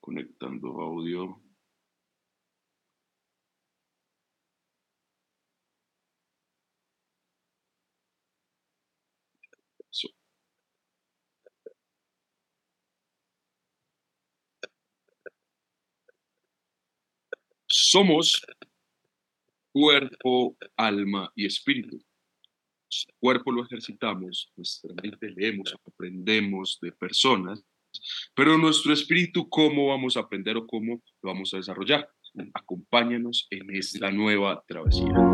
Conectando audio. Somos cuerpo, alma y espíritu. El cuerpo lo ejercitamos, nuestra mente leemos, aprendemos de personas, pero nuestro espíritu, ¿cómo vamos a aprender o cómo lo vamos a desarrollar? Acompáñanos en esta nueva travesía.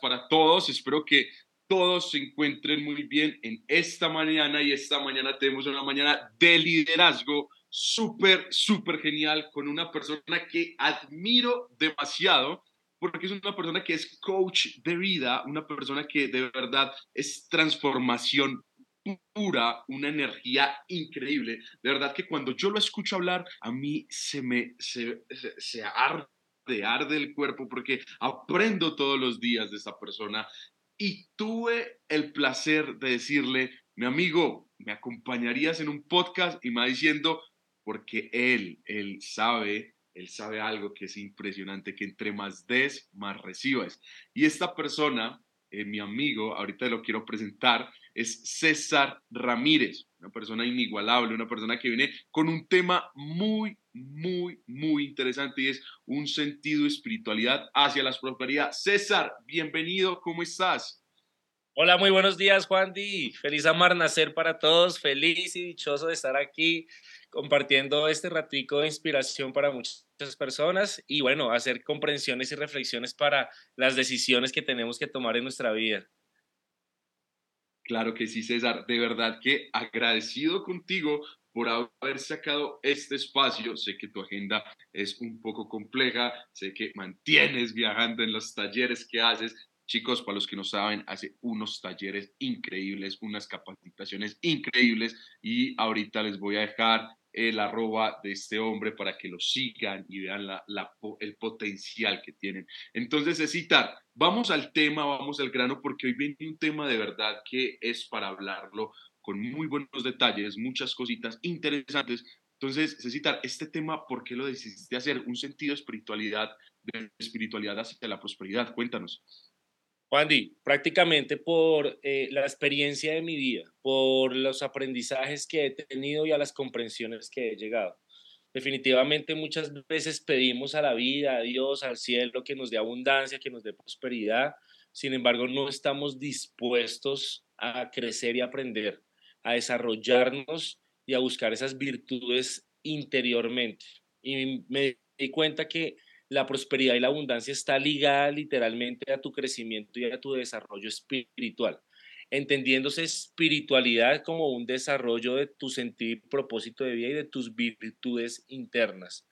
Para todos. Espero que todos se encuentren muy bien en esta mañana y esta mañana tenemos una mañana de liderazgo súper, súper genial con una persona que admiro demasiado porque es una persona que es coach de vida, una persona que de verdad es transformación pura, una energía increíble. De verdad que cuando yo lo escucho hablar, a mí se me se, se, se arde de arde el cuerpo porque aprendo todos los días de esta persona y tuve el placer de decirle, mi amigo, ¿me acompañarías en un podcast? Y me va diciendo, porque él, él sabe, él sabe algo que es impresionante, que entre más des, más recibes. Y esta persona, eh, mi amigo, ahorita lo quiero presentar, es César Ramírez, una persona inigualable, una persona que viene con un tema muy, muy, muy interesante y es un sentido de espiritualidad hacia la prosperidad. César, bienvenido, ¿cómo estás? Hola, muy buenos días, Juan Di. Feliz amar nacer para todos, feliz y dichoso de estar aquí compartiendo este ratico de inspiración para muchas personas y bueno, hacer comprensiones y reflexiones para las decisiones que tenemos que tomar en nuestra vida. Claro que sí, César. De verdad que agradecido contigo por haber sacado este espacio. Sé que tu agenda es un poco compleja, sé que mantienes viajando en los talleres que haces. Chicos, para los que no saben, hace unos talleres increíbles, unas capacitaciones increíbles y ahorita les voy a dejar el arroba de este hombre para que lo sigan y vean la, el potencial que tienen. Entonces, Cecitar, vamos al tema, vamos al grano, porque hoy viene un tema de verdad que es para hablarlo con muy buenos detalles, muchas cositas interesantes. Entonces, Cecitar, este tema, ¿por qué lo decidiste hacer? Un sentido de espiritualidad, de espiritualidad hacia la prosperidad. Cuéntanos. Wandy, prácticamente por eh, la experiencia de mi vida, por los aprendizajes que he tenido y a las comprensiones que he llegado. Definitivamente muchas veces pedimos a la vida, a Dios, al cielo, que nos dé abundancia, que nos dé prosperidad. Sin embargo, no estamos dispuestos a crecer y aprender, a desarrollarnos y a buscar esas virtudes interiormente. Y me di cuenta que la prosperidad y la abundancia está ligada literalmente a tu crecimiento y a tu desarrollo espiritual, entendiéndose espiritualidad como un desarrollo de tu sentido y propósito de vida y de tus virtudes internas.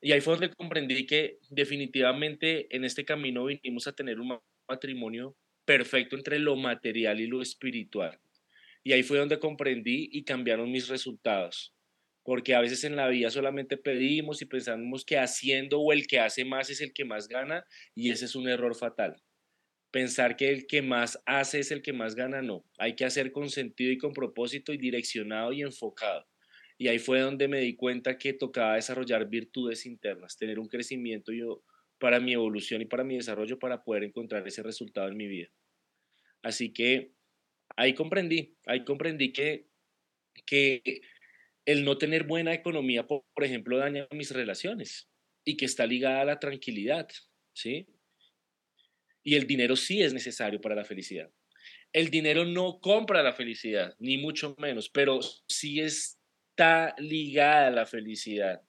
Y ahí fue donde comprendí que definitivamente en este camino vinimos a tener un matrimonio perfecto entre lo material y lo espiritual. Y ahí fue donde comprendí y cambiaron mis resultados porque a veces en la vida solamente pedimos y pensamos que haciendo o el que hace más es el que más gana y ese es un error fatal. Pensar que el que más hace es el que más gana, no. Hay que hacer con sentido y con propósito y direccionado y enfocado. Y ahí fue donde me di cuenta que tocaba desarrollar virtudes internas, tener un crecimiento yo, para mi evolución y para mi desarrollo para poder encontrar ese resultado en mi vida. Así que ahí comprendí, ahí comprendí que, que el no tener buena economía, por, ejemplo, daña mis relaciones y que está ligada a la tranquilidad, ¿sí? Y el dinero sí es necesario para la felicidad. El dinero no compra la felicidad, ni mucho menos, pero sí está ligada a la felicidad.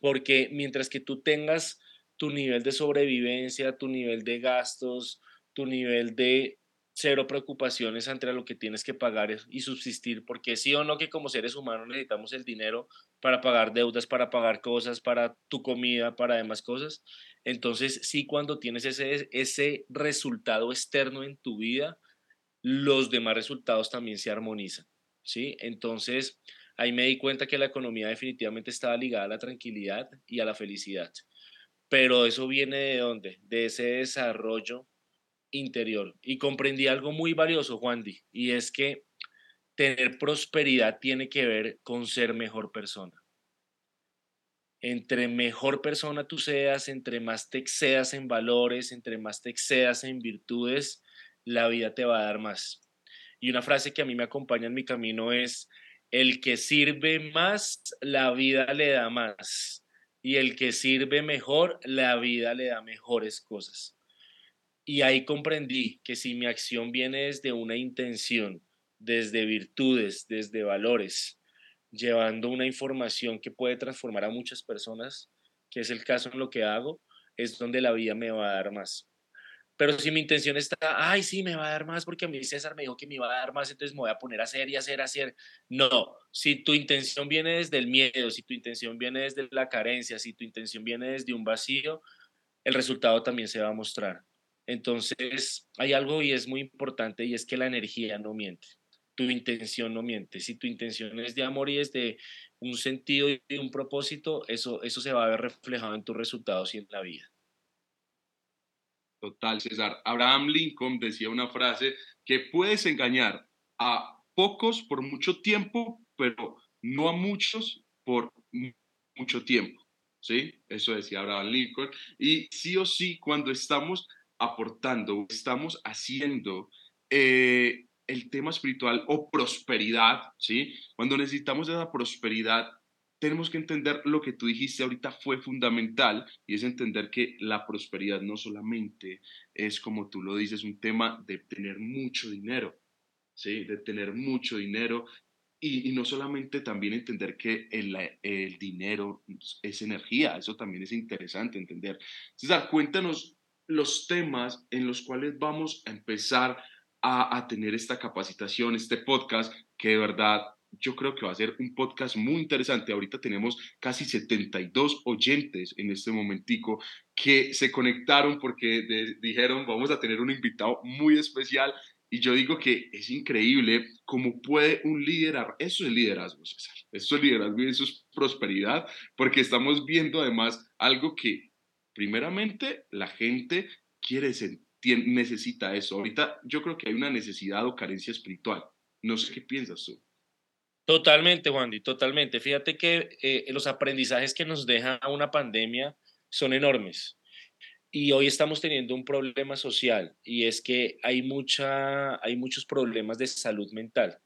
Porque mientras que tú tengas tu nivel de sobrevivencia, tu nivel de gastos, tu nivel de cero preocupaciones ante lo que tienes que pagar y subsistir, porque sí o no que como seres humanos necesitamos el dinero para pagar deudas, para pagar cosas, para tu comida, para demás cosas. Entonces, sí, cuando tienes ese, ese resultado externo en tu vida, los demás resultados también se armonizan, ¿sí? Entonces, ahí me di cuenta que la economía definitivamente estaba ligada a la tranquilidad y a la felicidad. Pero eso viene de dónde? De ese desarrollo interior. Y comprendí algo muy valioso, Juan Di, y es que tener prosperidad tiene que ver con ser mejor persona. Entre mejor persona tú seas, entre más te excedas en valores, entre más te excedas en virtudes, la vida te va a dar más. Y una frase que a mí me acompaña en mi camino es, el que sirve más, la vida le da más y el que sirve mejor, la vida le da mejores cosas. Y ahí comprendí que si mi acción viene desde una intención, desde virtudes, desde valores, llevando una información que puede transformar a muchas personas, que es el caso en lo que hago, es donde la vida me va a dar más. Pero si mi intención está, ay, sí, me va a dar más porque a mí César me dijo que me iba a dar más, entonces me voy a poner a hacer y hacer, hacer. No, si tu intención viene desde el miedo, si tu intención viene desde la carencia, si tu intención viene desde un vacío, el resultado también se va a mostrar. Entonces, hay algo y es muy importante y es que la energía no miente. Tu intención no miente. Si tu intención es de amor y es de un sentido y un propósito, eso, eso se va a ver reflejado en tus resultados y en la vida. Total, César. Abraham Lincoln decía una frase que puedes engañar a pocos por mucho tiempo, pero no a muchos por mucho tiempo. ¿Sí? Eso decía Abraham Lincoln. Y sí o sí, cuando estamos aportando, estamos haciendo eh, el tema espiritual o prosperidad, ¿sí? Cuando necesitamos esa prosperidad, tenemos que entender lo que tú dijiste ahorita fue fundamental y es entender que la prosperidad no solamente es, como tú lo dices, un tema de tener mucho dinero, ¿sí? De tener mucho dinero y, no solamente también entender que el, el, dinero es energía, eso también es interesante entender. César, cuéntanos los temas en los cuales vamos a empezar a, a tener esta capacitación, este podcast, que de verdad yo creo que va a ser un podcast muy interesante. Ahorita tenemos casi 72 oyentes en este momentico que se conectaron porque dijeron, vamos a tener un invitado muy especial. Y yo digo que es increíble cómo puede un liderar, eso es liderazgo, César, eso es liderazgo y eso es prosperidad, porque estamos viendo además algo que primeramente la gente quiere sentir, necesita eso. Ahorita yo creo que hay una necesidad o carencia espiritual. No sé qué piensas tú. Totalmente, Wandy, totalmente. Fíjate que eh, los aprendizajes que nos deja una pandemia son enormes. Y hoy estamos teniendo un problema social y es que hay, mucha, hay muchos problemas de salud mental.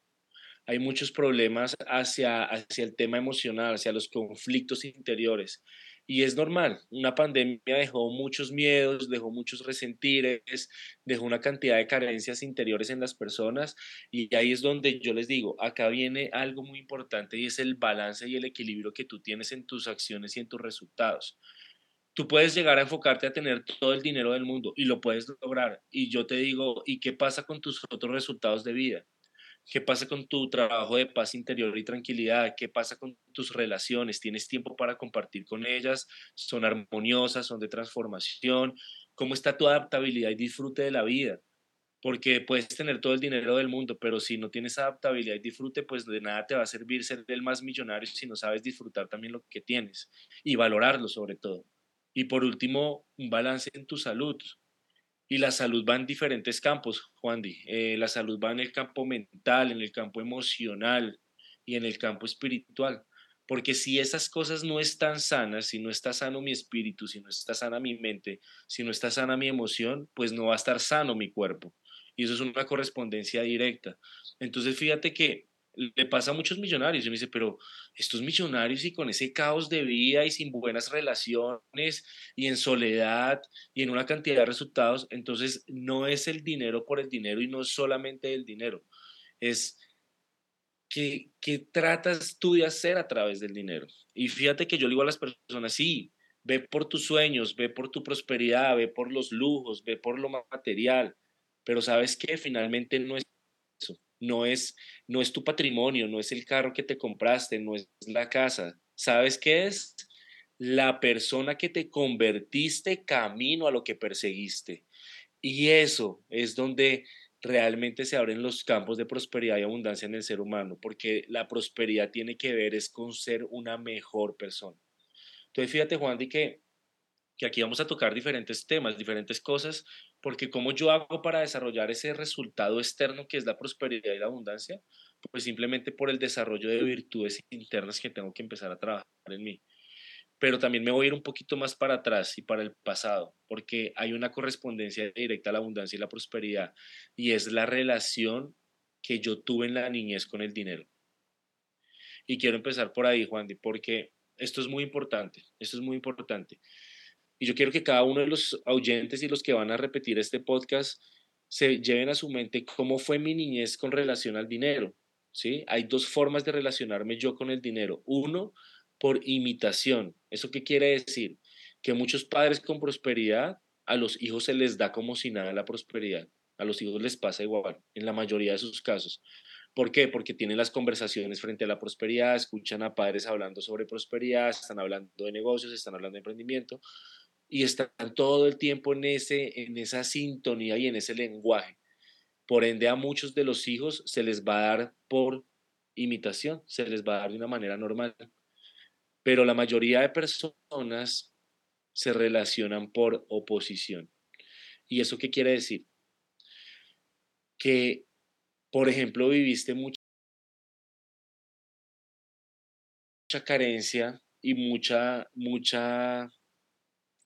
Hay muchos problemas hacia, hacia el tema emocional, hacia los conflictos interiores. Y es normal, una pandemia dejó muchos miedos, dejó muchos resentires, dejó una cantidad de carencias interiores en las personas y ahí es donde yo les digo, acá viene algo muy importante y es el balance y el equilibrio que tú tienes en tus acciones y en tus resultados. Tú puedes llegar a enfocarte a tener todo el dinero del mundo y lo puedes lograr. Y yo te digo, ¿y qué pasa con tus otros resultados de vida? ¿Qué pasa con tu trabajo de paz interior y tranquilidad? ¿Qué pasa con tus relaciones? ¿Tienes tiempo para compartir con ellas? ¿Son armoniosas? ¿Son de transformación? ¿Cómo está tu adaptabilidad y disfrute de la vida? Porque puedes tener todo el dinero del mundo, pero si no tienes adaptabilidad y disfrute, pues de nada te va a servir ser el más millonario si no sabes disfrutar también lo que tienes y valorarlo sobre todo. Y por último, un balance en tu salud. Y la salud va en diferentes campos, Juan Di. Eh, la salud va en el campo mental, en el campo emocional y en el campo espiritual. Porque si esas cosas no están sanas, si no está sano mi espíritu, si no está sana mi mente, si no está sana mi emoción, pues no va a estar sano mi cuerpo. Y eso es una correspondencia directa. Entonces, fíjate que le pasa a muchos millonarios. Y me dice, pero estos millonarios y con ese caos de vida y sin buenas relaciones y en soledad y en una cantidad de resultados, entonces no es el dinero por el dinero y no es solamente el dinero. Es que, que tratas tú de hacer a través del dinero. Y fíjate que yo le digo a las personas, sí, ve por tus sueños, ve por tu prosperidad, ve por los lujos, ve por lo material, pero sabes que finalmente no es no es, no es tu patrimonio, no es el carro que te compraste, no es la casa. ¿Sabes qué es? La persona que te convertiste camino a lo que perseguiste. Y eso es donde realmente se abren los campos de prosperidad y abundancia en el ser humano, porque la prosperidad tiene que ver es con ser una mejor persona. Entonces, fíjate, Juan, de que, que aquí vamos a tocar diferentes temas, diferentes cosas, porque ¿cómo yo hago para desarrollar ese resultado externo que es la prosperidad y la abundancia? Pues simplemente por el desarrollo de virtudes internas que tengo que empezar a trabajar en mí. Pero también me voy a ir un poquito más para atrás y para el pasado, porque hay una correspondencia directa a la abundancia y la prosperidad, y es la relación que yo tuve en la niñez con el dinero. Y quiero empezar por ahí, Juan, porque esto es muy importante, esto es muy importante. Y yo quiero que cada uno de los oyentes y los que van a repetir este podcast se lleven a su mente cómo fue mi niñez con relación al dinero. ¿sí? Hay dos formas de relacionarme yo con el dinero. Uno, por imitación. ¿Eso qué quiere decir? Que muchos padres con prosperidad, a los hijos se les da como si nada la prosperidad. A los hijos les pasa igual, en la mayoría de sus casos. ¿Por qué? Porque tienen las conversaciones frente a la prosperidad, escuchan a padres hablando sobre prosperidad, están hablando de negocios, están hablando de emprendimiento, y están todo el tiempo en, ese, en esa sintonía y en ese lenguaje. Por ende, a muchos de los hijos se les va a dar por imitación, se les va a dar de una manera normal. Pero la mayoría de personas se relacionan por oposición. ¿Y eso qué quiere decir? Que, por ejemplo, viviste mucha, mucha carencia y mucha, mucha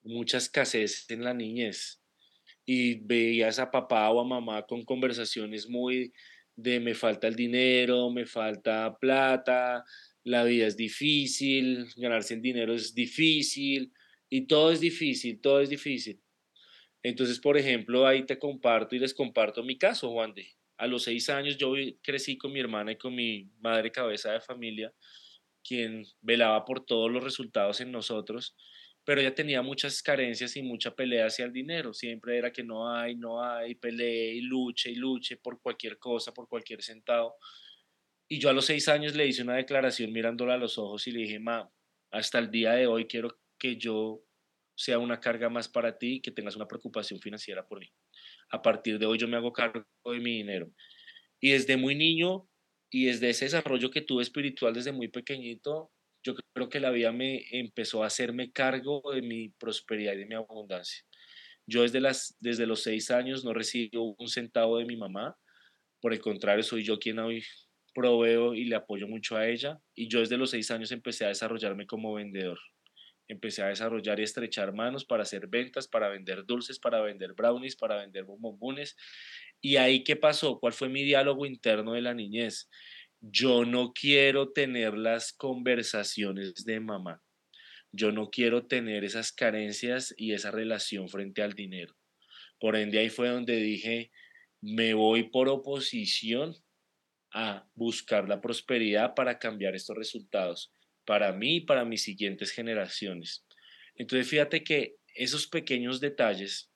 mucha escasez en la niñez y veías a papá o a mamá con conversaciones muy de me falta el dinero, me falta plata, la vida es difícil, ganarse el dinero es difícil y todo es difícil, todo es difícil. Entonces, por ejemplo, ahí te comparto y les comparto mi caso, Juan de. A los seis años yo crecí con mi hermana y con mi madre cabeza de familia, quien velaba por todos los resultados en nosotros pero ella tenía muchas carencias y mucha pelea hacia el dinero. Siempre era que no hay, no hay, pelee y luche y luche por cualquier cosa, por cualquier centavo. Y yo a los seis años le hice una declaración mirándola a los ojos y le dije, ma, hasta el día de hoy quiero que yo sea una carga más para ti y que tengas una preocupación financiera por mí. A partir de hoy yo me hago cargo de mi dinero. Y desde muy niño y desde ese desarrollo que tuve espiritual desde muy pequeñito, creo que la vida me empezó a hacerme cargo de mi prosperidad y de mi abundancia. Yo desde, las, desde los seis años no recibo un centavo de mi mamá, por el contrario, soy yo quien hoy proveo y le apoyo mucho a ella. Y yo desde los seis años empecé a desarrollarme como vendedor. Empecé a desarrollar y estrechar manos para hacer ventas, para vender dulces, para vender brownies, para vender bombones. ¿Y ahí qué pasó? ¿Cuál fue mi diálogo interno de la niñez? Yo no quiero tener las conversaciones de mamá. Yo no quiero tener esas carencias y esa relación frente al dinero. Por ende, ahí fue donde dije, me voy por oposición a buscar la prosperidad para cambiar estos resultados, para mí y para mis siguientes generaciones. Entonces, fíjate que esos pequeños detalles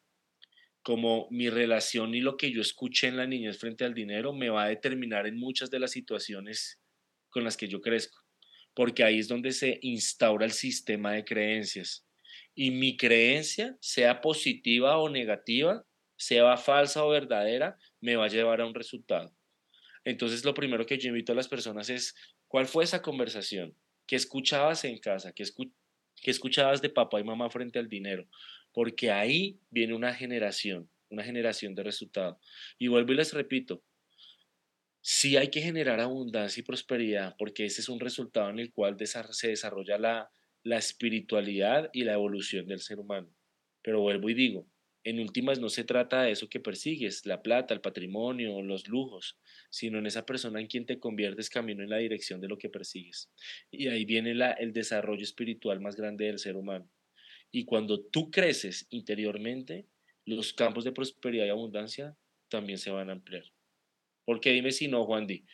como mi relación y lo que yo escuché en la niñez frente al dinero me va a determinar en muchas de las situaciones con las que yo crezco, porque ahí es donde se instaura el sistema de creencias. Y mi creencia, sea positiva o negativa, sea falsa o verdadera, me va a llevar a un resultado. Entonces, lo primero que yo invito a las personas es, ¿cuál fue esa conversación? ¿Qué escuchabas en casa? ¿Qué, ¿Qué escuchabas de papá y mamá frente al dinero? Porque ahí viene una generación una generación de resultado. Y vuelvo y les repito, sí hay que generar abundancia y prosperidad, porque ese es un resultado en el cual se desarrolla la, espiritualidad y la evolución del ser humano. Pero vuelvo y digo, en últimas no se trata de eso que persigues, la plata, el patrimonio, los lujos, sino en esa persona en quien te conviertes camino en la dirección de lo que persigues. Y ahí viene el desarrollo espiritual más grande del ser humano. Y cuando tú creces interiormente, los campos de prosperidad y abundancia también se van a ampliar. Porque dime si no, Juan Di,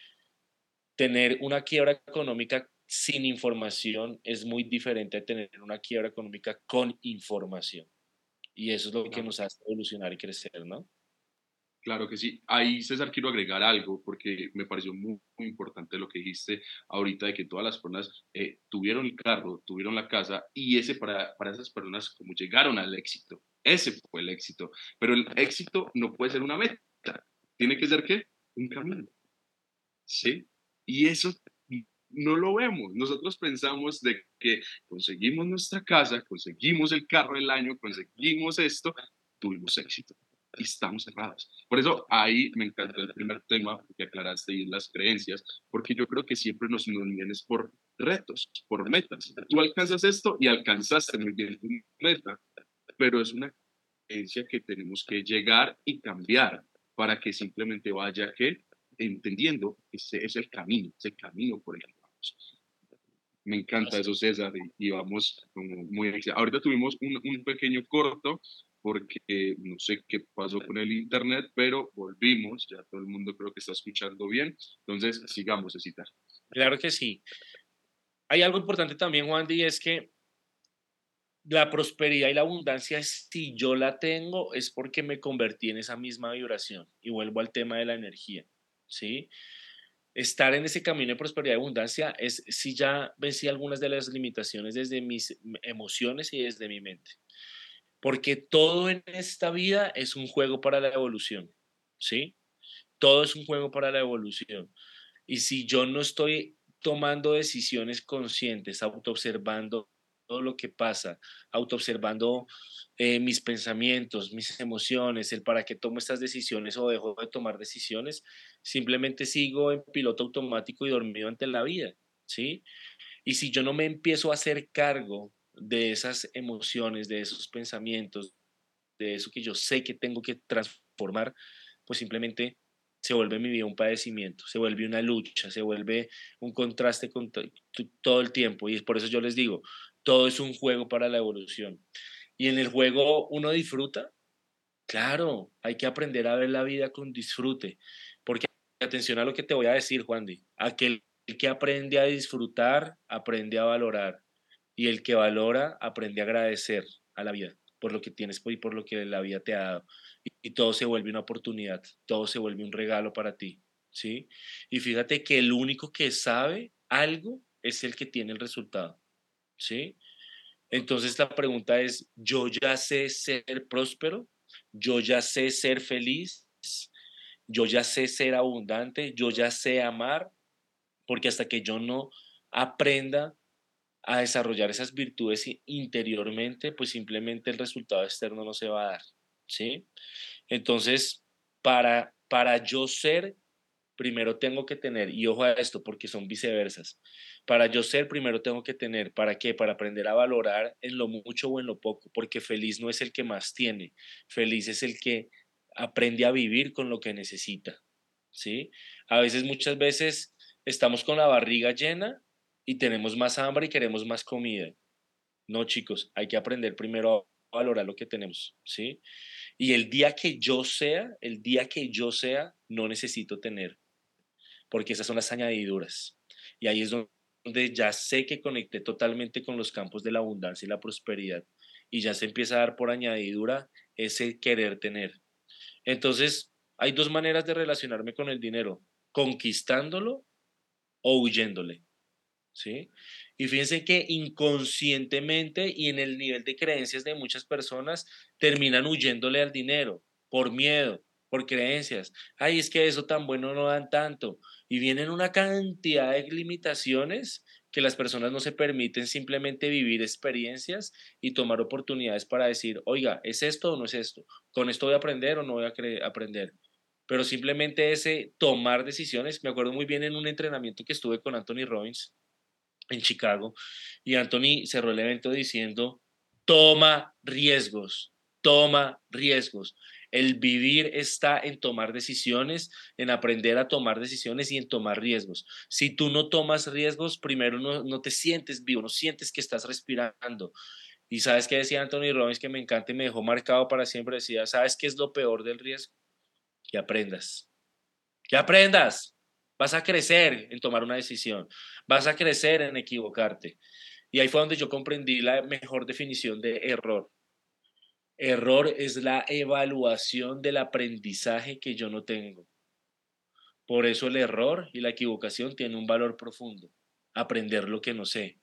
tener una quiebra económica sin información es muy diferente a tener una quiebra económica con información. Y eso es lo que nos hace evolucionar y crecer, ¿no? Claro que sí. Ahí, César, quiero agregar algo porque me pareció muy, importante lo que dijiste ahorita de que todas las personas eh, tuvieron el carro, tuvieron la casa y ese para, para esas personas como llegaron al éxito. Ese fue el éxito. Pero el éxito no puede ser una meta. Tiene que ser qué? Un camino. ¿Sí? Y eso no lo vemos. Nosotros pensamos de que conseguimos nuestra casa, conseguimos el carro del año, conseguimos esto, tuvimos éxito estamos cerrados. Por eso ahí me encantó el primer tema que aclaraste y las creencias, porque yo creo que siempre nos unimos por retos, por metas. Tú alcanzas esto y alcanzaste muy bien tu meta, pero es una creencia que tenemos que llegar y cambiar para que simplemente vaya que entendiendo que ese es el camino, ese camino por el que me encanta eso, César, y, vamos como muy... Ahorita tuvimos un, un, pequeño corto porque no sé qué pasó con el internet, pero volvimos, ya todo el mundo creo que está escuchando bien, entonces sigamos, citar. Claro que sí. Hay algo importante también, Juan, y es que la prosperidad y la abundancia, si yo la tengo, es porque me convertí en esa misma vibración. Y vuelvo al tema de la energía, ¿sí? estar en ese camino de prosperidad y abundancia es si ya vencí algunas de las limitaciones desde mis emociones y desde mi mente. Porque todo en esta vida es un juego para la evolución, ¿sí? Todo es un juego para la evolución. Y si yo no estoy tomando decisiones conscientes, autoobservando todo lo que pasa, autoobservando eh, mis pensamientos, mis emociones, el para qué tomo estas decisiones o dejo de tomar decisiones, simplemente sigo en piloto automático y dormido ante la vida, ¿sí? Y si yo no me empiezo a hacer cargo de esas emociones, de esos pensamientos, de eso que yo sé que tengo que transformar, pues simplemente se vuelve mi vida un padecimiento, se vuelve una lucha, se vuelve un contraste con todo el tiempo. Y por eso yo les digo, todo es un juego para la evolución y en el juego uno disfruta, claro, hay que aprender a ver la vida con disfrute, porque atención a lo que te voy a decir, Juan Di, aquel que aprende a disfrutar, aprende a valorar, y el que valora, aprende a agradecer a la vida por lo que tienes y por lo que la vida te ha dado. Y, y todo se vuelve una oportunidad, todo se vuelve un regalo para ti, ¿sí? Y fíjate que el único que sabe algo es el que tiene el resultado, ¿sí? Entonces la pregunta es, ¿yo ya sé ser próspero? ¿Yo ya sé ser feliz? ¿Yo ya sé ser abundante? ¿Yo ya sé amar? Porque hasta que yo no aprenda a desarrollar esas virtudes interiormente, pues simplemente el resultado externo no se va a dar, ¿sí? Entonces, para, para yo ser, primero tengo que tener, y ojo a esto porque son viceversas, para yo ser, primero tengo que tener, ¿para qué? Para aprender a valorar en lo mucho o en lo poco, porque feliz no es el que más tiene, feliz es el que aprende a vivir con lo que necesita, ¿sí? A veces, muchas veces, estamos con la barriga llena y tenemos más hambre y queremos más comida. No, chicos, hay que aprender primero a valorar lo que tenemos, ¿sí? Y el día que yo sea, el día que yo sea, no necesito tener, porque esas son las añadiduras. Y ahí es donde ya sé que conecté totalmente con los campos de la abundancia y la prosperidad y ya se empieza a dar por añadidura ese querer tener. Entonces, hay dos maneras de relacionarme con el dinero, conquistándolo o huyéndole. ¿Sí? Y fíjense que inconscientemente y en el nivel de creencias de muchas personas terminan huyéndole al dinero por miedo, por creencias. Ay, es que eso tan bueno no dan tanto y vienen una cantidad de limitaciones que las personas no se permiten simplemente vivir experiencias y tomar oportunidades para decir, oiga, ¿es esto o no es esto? ¿Con esto voy a aprender o no voy a aprender? Pero simplemente ese tomar decisiones, me acuerdo muy bien en un entrenamiento que estuve con Anthony Robbins en Chicago y Anthony cerró el evento diciendo, toma riesgos, toma riesgos. El vivir está en tomar decisiones, en aprender a tomar decisiones y en tomar riesgos. Si tú no tomas riesgos, primero no, te sientes vivo, no sientes que estás respirando. Y sabes qué decía Anthony Robbins que me encanta y me dejó marcado para siempre. Decía, ¿sabes qué es lo peor del riesgo? Que aprendas. Que aprendas. Vas a crecer en tomar una decisión. Vas a crecer en equivocarte. Y ahí fue donde yo comprendí la mejor definición de error. Error es la evaluación del aprendizaje que yo no tengo. Por eso el error y la equivocación tienen un valor profundo, aprender lo que no sé.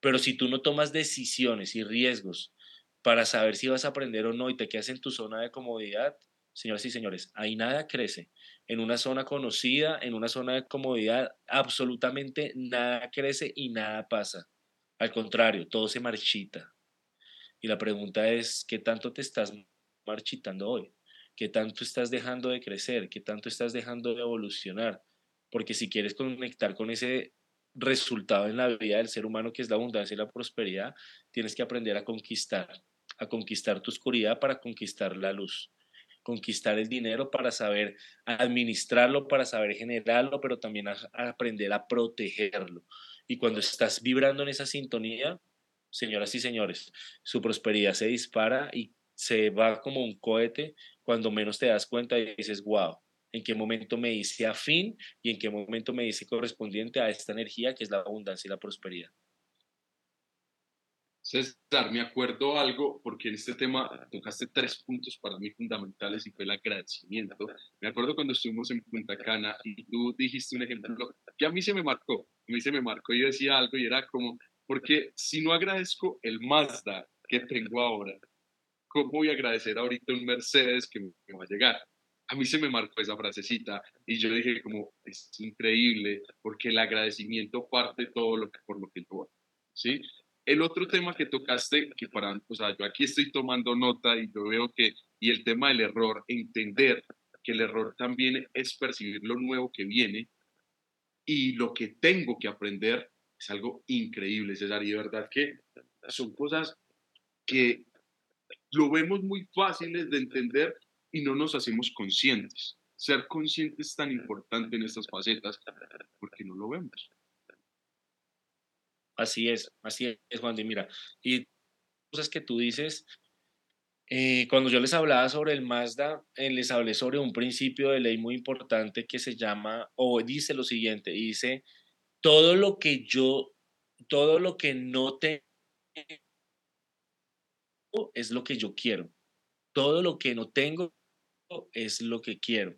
Pero si tú no tomas decisiones y riesgos para saber si vas a aprender o no y te quedas en tu zona de comodidad, señoras y señores, ahí nada crece. En una zona conocida, en una zona de comodidad, absolutamente nada crece y nada pasa. Al contrario, todo se marchita. Y la pregunta es, ¿qué tanto te estás marchitando hoy? ¿Qué tanto estás dejando de crecer? ¿Qué tanto estás dejando de evolucionar? Porque si quieres conectar con ese resultado en la vida del ser humano que es la abundancia y la prosperidad, tienes que aprender a conquistar, a conquistar tu oscuridad para conquistar la luz, conquistar el dinero para saber administrarlo, para saber generarlo, pero también aprender a protegerlo. Y cuando estás vibrando en esa sintonía, señoras y señores, su prosperidad se dispara y se va como un cohete cuando menos te das cuenta y dices, wow, en qué momento me hice afín y en qué momento me hice correspondiente a esta energía que es la abundancia y la prosperidad. César, me acuerdo algo, porque en este tema tocaste tres puntos para mí fundamentales y fue el agradecimiento. Me acuerdo cuando estuvimos en Punta Cana y tú dijiste un ejemplo que a mí se me marcó, a mí se me marcó yo decía algo y era como, porque si no agradezco el Mazda que tengo ahora, ¿cómo voy a agradecer ahorita un Mercedes que me va a llegar? A mí se me marcó esa frasecita y yo dije como, es increíble porque el agradecimiento parte todo lo que, por lo que yo ¿sí? El otro tema que tocaste, que para, o sea, yo aquí estoy tomando nota y yo veo que, y el tema del error, entender que el error también es percibir lo nuevo que viene y lo que tengo que aprender es algo increíble, César, y de verdad que son cosas que lo vemos muy fáciles de entender y no nos hacemos conscientes. Ser consciente es tan importante en estas facetas porque no lo vemos. Así es, así es, Juan. Y mira, y cosas que tú dices, eh, cuando yo les hablaba sobre el Mazda, eh, les hablé sobre un principio de ley muy importante que se llama, o dice lo siguiente, dice, todo lo que yo, todo lo que no tengo es lo que yo quiero. Todo lo que no tengo es lo que quiero.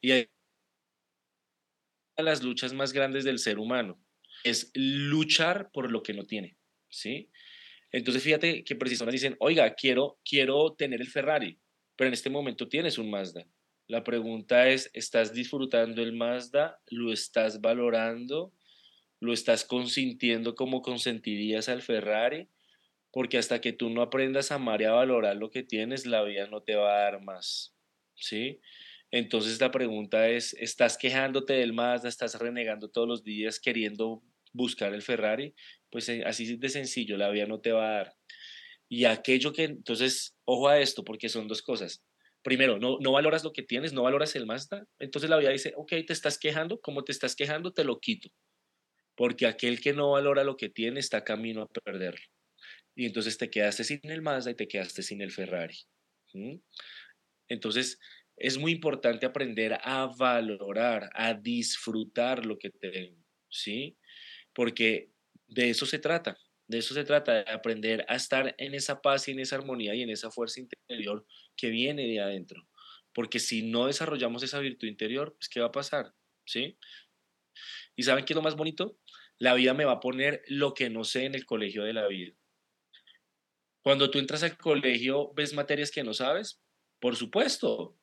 Y hay las luchas más grandes del ser humano es luchar por lo que no tiene, ¿sí? Entonces fíjate que precisamente dicen, oiga, quiero, quiero tener el Ferrari, pero en este momento tienes un Mazda. La pregunta es, ¿estás disfrutando el Mazda? ¿Lo estás valorando? lo estás consintiendo como consentirías al Ferrari, porque hasta que tú no aprendas a amar y a valorar lo que tienes, la vida no te va a dar más, ¿sí? Entonces la pregunta es, ¿estás quejándote del Mazda, estás renegando todos los días queriendo buscar el Ferrari? Pues eh, así de sencillo, la vida no te va a dar. Y aquello que, entonces, ojo a esto, porque son dos cosas. Primero, no, no valoras lo que tienes, no valoras el Mazda. Entonces la vida dice, ok, te estás quejando, como te estás quejando, te lo quito porque aquel que no valora lo que tiene está camino a perderlo. Y entonces te quedaste sin el Mazda y te quedaste sin el Ferrari. Entonces, es muy importante aprender a valorar, a disfrutar lo que tengo, ¿sí? Porque de eso se trata, de eso se trata, de aprender a estar en esa paz y en esa armonía y en esa fuerza interior que viene de adentro. Porque si no desarrollamos esa virtud interior, pues ¿qué va a pasar? ¿Sí? ¿Y saben qué es lo más bonito? La vida me va a poner lo que no sé en el colegio de la vida. Cuando tú entras al colegio, ¿ves materias que no sabes? Por supuesto.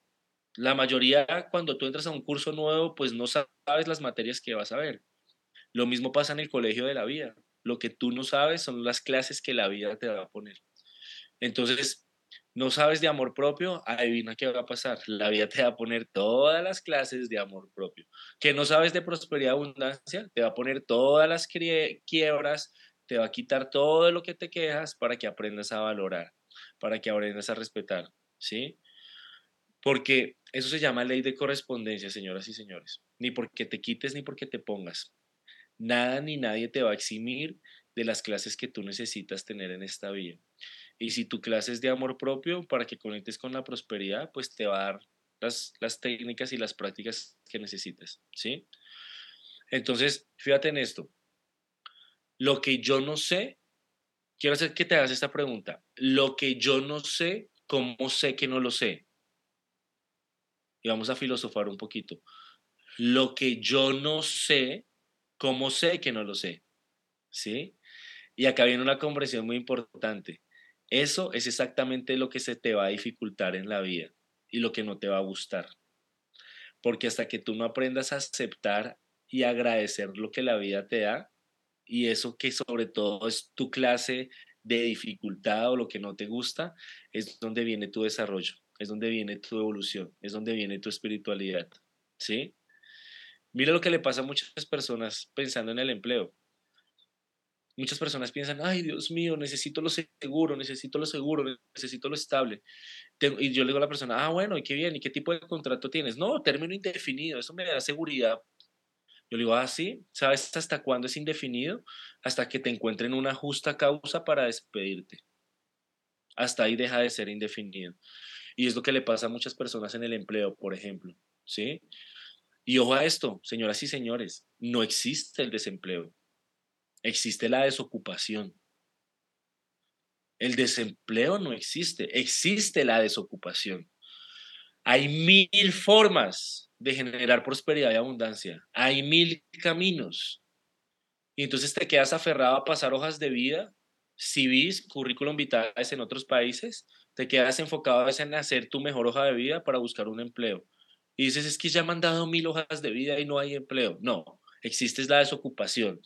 La mayoría, cuando tú entras a un curso nuevo, pues no sabes las materias que vas a ver. Lo mismo pasa en el colegio de la vida. Lo que tú no sabes son las clases que la vida te va a poner. Entonces, no sabes de amor propio, adivina qué va a pasar. La vida te va a poner todas las clases de amor propio. Que no sabes de prosperidad y abundancia, te va a poner todas las quiebras, te va a quitar todo lo que te quejas para que aprendas a valorar, para que aprendas a respetar, ¿sí? Porque eso se llama ley de correspondencia, señoras y señores. Ni porque te quites ni porque te pongas. Nada ni nadie te va a eximir de las clases que tú necesitas tener en esta vida. Y si tu clase es de amor propio, para que conectes con la prosperidad, pues te va a dar las, las técnicas y las prácticas que necesites, ¿sí? Entonces, fíjate en esto. Lo que yo no sé, quiero hacer que te hagas esta pregunta. Lo que yo no sé, ¿cómo sé que no lo sé? Y vamos a filosofar un poquito. Lo que yo no sé, ¿cómo sé que no lo sé? ¿Sí? Y acá viene una conversión muy importante. Eso es exactamente lo que se te va a dificultar en la vida y lo que no te va a gustar. Porque hasta que tú no aprendas a aceptar y agradecer lo que la vida te da, y eso que sobre todo es tu clase de dificultad o lo que no te gusta, es donde viene tu desarrollo, es donde viene tu evolución, es donde viene tu espiritualidad. ¿Sí? Mira lo que le pasa a muchas personas pensando en el empleo. Muchas personas piensan, ay Dios mío, necesito lo seguro, necesito lo seguro, necesito lo estable. Y yo le digo a la persona, ah, bueno, y qué bien, ¿y qué tipo de contrato tienes? No, término indefinido, eso me da seguridad. Yo le digo, ah, sí, ¿sabes hasta cuándo es indefinido? Hasta que te encuentren una justa causa para despedirte. Hasta ahí deja de ser indefinido. Y es lo que le pasa a muchas personas en el empleo, por ejemplo, ¿sí? Y ojo a esto, señoras y señores, no existe el desempleo existe la desocupación. El desempleo no existe, existe la desocupación. Hay mil formas de generar prosperidad y abundancia. Hay mil caminos. Y entonces te quedas aferrado a pasar hojas de vida, CVs, currículum vitae en otros países, te quedas enfocado en hacer tu mejor hoja de vida para buscar un empleo. Y dices, es que ya me han dado mil hojas de vida y no hay empleo. No, existe la desocupación.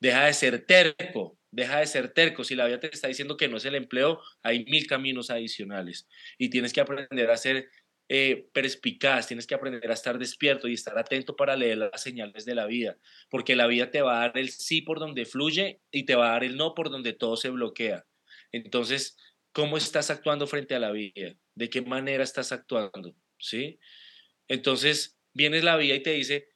Deja de ser terco, deja de ser terco. Si la vida te está diciendo que no es el empleo, hay mil caminos adicionales y tienes que aprender a ser eh, perspicaz, tienes que aprender a estar despierto y estar atento para leer las señales de la vida, porque la vida te va a dar el sí por donde fluye y te va a dar el no por donde todo se bloquea. Entonces, ¿cómo estás actuando frente a la vida? ¿De qué manera estás actuando? ¿Sí? Entonces, viene la vida y te dice,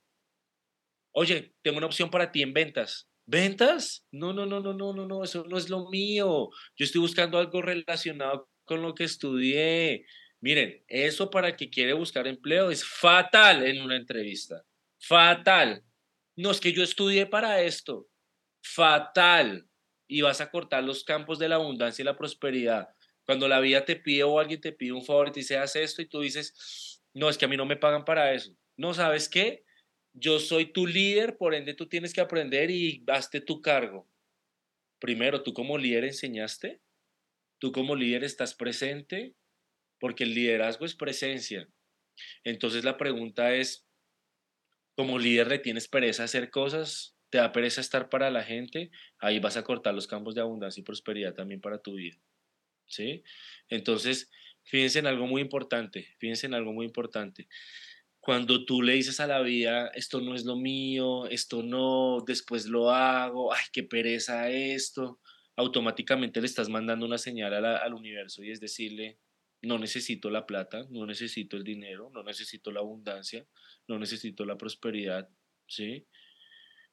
oye, tengo una opción para ti en ventas. ¿Ventas? No, no, no, no, no, no, no, eso no es lo mío. Yo estoy buscando algo relacionado con lo que estudié. Miren, eso para el que quiere buscar empleo es fatal en una entrevista. Fatal. No es que yo estudié para esto. Fatal. Y vas a cortar los campos de la abundancia y la prosperidad. Cuando la vida te pide o alguien te pide un favor y te dice, haz esto y tú dices, no, es que a mí no me pagan para eso. No, ¿sabes qué? yo soy tu líder, por ende tú tienes que aprender y hazte tu cargo. Primero, tú como líder enseñaste, tú como líder estás presente, porque el liderazgo es presencia. Entonces la pregunta es, como líder le tienes pereza hacer cosas, te da pereza estar para la gente, ahí vas a cortar los campos de abundancia y prosperidad también para tu vida. ¿Sí? Entonces, fíjense en algo muy importante, fíjense en algo muy importante cuando tú le dices a la vida, esto no es lo mío, esto no, después lo hago, ay, qué pereza esto, automáticamente le estás mandando una señal al universo y es decirle, no necesito la plata, no necesito el dinero, no necesito la abundancia, no necesito la prosperidad, ¿sí?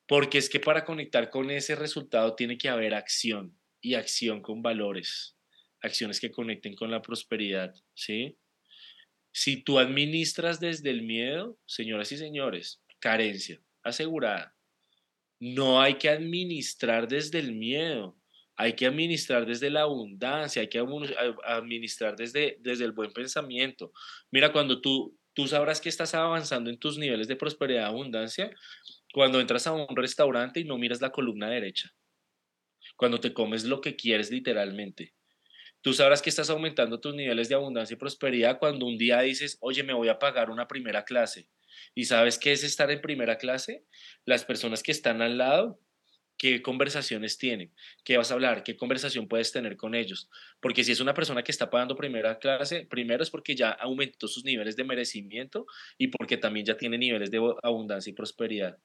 Porque es que para conectar con ese resultado tiene que haber acción y acción con valores, acciones que conecten con la prosperidad, ¿sí? Si tú administras desde el miedo, señoras y señores, carencia asegurada. No hay que administrar desde el miedo, hay que administrar desde la abundancia, hay que administrar desde, desde el buen pensamiento. Mira, cuando tú, tú sabrás que estás avanzando en tus niveles de prosperidad y abundancia, cuando entras a un restaurante y no miras la columna derecha, cuando te comes lo que quieres literalmente, Tú sabrás que estás aumentando tus niveles de abundancia y prosperidad cuando un día dices, oye, me voy a pagar una primera clase. ¿Y sabes qué es estar en primera clase? Las personas que están al lado qué conversaciones tienen, qué vas a hablar, qué conversación puedes tener con ellos. Porque si es una persona que está pagando primera clase, primero es porque ya aumentó sus niveles de merecimiento y porque también ya tiene niveles de abundancia y prosperidad.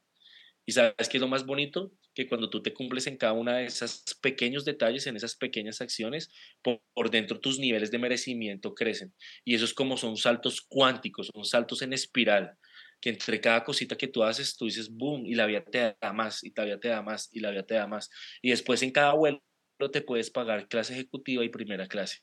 ¿Y sabes qué es lo más bonito? Que cuando tú te cumples en cada una de esos pequeños detalles, en esas pequeñas acciones, por, por, dentro tus niveles de merecimiento crecen. Y eso es como son saltos cuánticos, son saltos en espiral que entre cada cosita que tú haces, tú dices, boom, y la vida te da más, y la vida te da más, y la vida te da más. Y después en cada vuelo te puedes pagar clase ejecutiva y primera clase,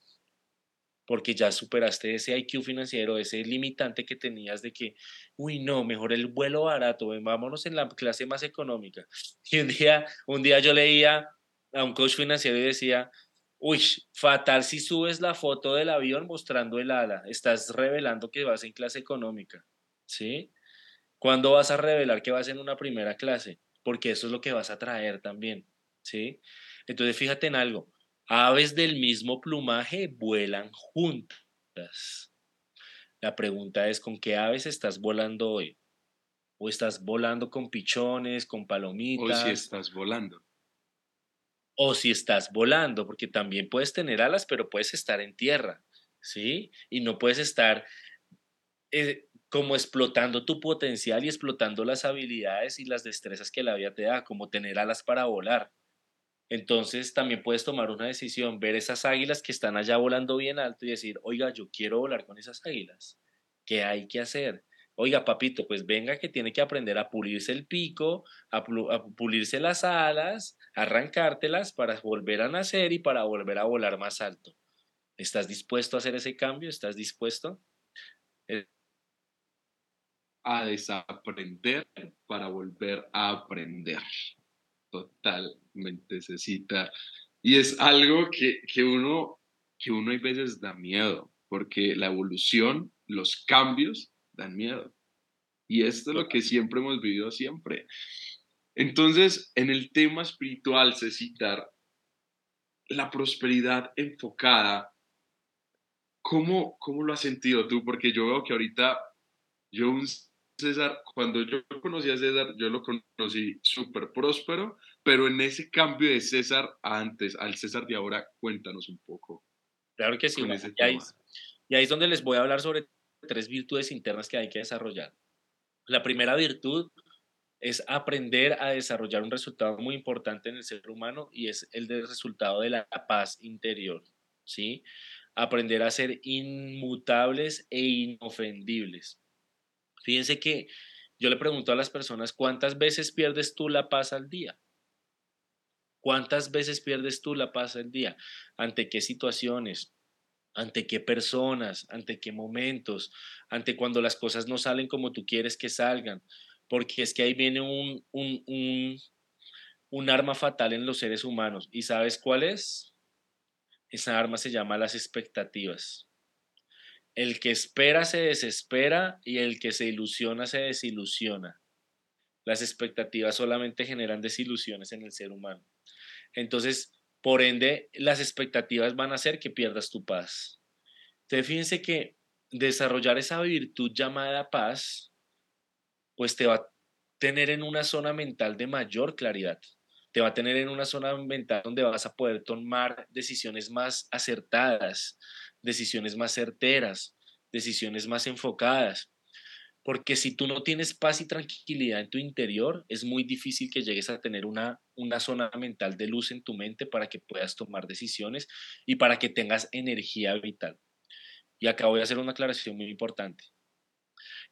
porque ya superaste ese IQ financiero, ese limitante que tenías de que, uy, no, mejor el vuelo barato, vámonos en la clase más económica. Y un día, un día yo leía a un coach financiero y decía, uy, fatal si subes la foto del avión mostrando el ala, estás revelando que vas en clase económica, ¿sí? ¿Cuándo vas a revelar que vas en una primera clase? Porque eso es lo que vas a traer también, ¿sí? Entonces fíjate en algo, aves del mismo plumaje vuelan juntas. La pregunta es, ¿con qué aves estás volando hoy? ¿O estás volando con pichones, con palomitas? O si estás volando. O si estás volando, porque también puedes tener alas, pero puedes estar en tierra, ¿sí? Y no puedes estar eh, como explotando tu potencial y explotando las habilidades y las destrezas que la vida te da, como tener alas para volar. Entonces también puedes tomar una decisión, ver esas águilas que están allá volando bien alto y decir, oiga, yo quiero volar con esas águilas. ¿Qué hay que hacer? Oiga, papito, pues venga que tiene que aprender a pulirse el pico, a, pulirse las alas, arrancártelas para volver a nacer y para volver a volar más alto. ¿Estás dispuesto a hacer ese cambio? ¿Estás dispuesto? Eh, a desaprender para volver a aprender. Totalmente necesita. Y es algo que, que, uno, que uno hay veces da miedo, porque la evolución, los cambios dan miedo. Y esto es lo que siempre hemos vivido siempre. Entonces, en el tema espiritual, Cecitar, la prosperidad enfocada, ¿cómo, ¿cómo lo has sentido tú? Porque yo veo que ahorita yo un César, cuando yo conocí a César, yo lo conocí súper próspero, pero en ese cambio de César antes al César de ahora, cuéntanos un poco. Claro que sí, y ahí, y ahí es donde les voy a hablar sobre tres virtudes internas que hay que desarrollar. La primera virtud es aprender a desarrollar un resultado muy importante en el ser humano y es el del resultado de la paz interior, ¿sí? Aprender a ser inmutables e inofendibles. Fíjense que yo le pregunto a las personas, ¿cuántas veces pierdes tú la paz al día? ¿Cuántas veces pierdes tú la paz al día? ¿Ante qué situaciones? ¿Ante qué personas? ¿Ante qué momentos? ¿Ante cuando las cosas no salen como tú quieres que salgan? Porque es que ahí viene un, un, un arma fatal en los seres humanos. ¿Y sabes cuál es? Esa arma se llama las expectativas. El que espera se desespera y el que se ilusiona se desilusiona. Las expectativas solamente generan desilusiones en el ser humano. Entonces, por ende, las expectativas van a hacer que pierdas tu paz. Entonces, fíjense que desarrollar esa virtud llamada paz, pues te va a tener en una zona mental de mayor claridad. Te va a tener en una zona mental donde vas a poder tomar decisiones más acertadas, decisiones más certeras, decisiones más enfocadas. Porque si tú no tienes paz y tranquilidad en tu interior, es muy difícil que llegues a tener una, una zona mental de luz en tu mente para que puedas tomar decisiones y para que tengas energía vital. Y acá voy a hacer una aclaración muy importante.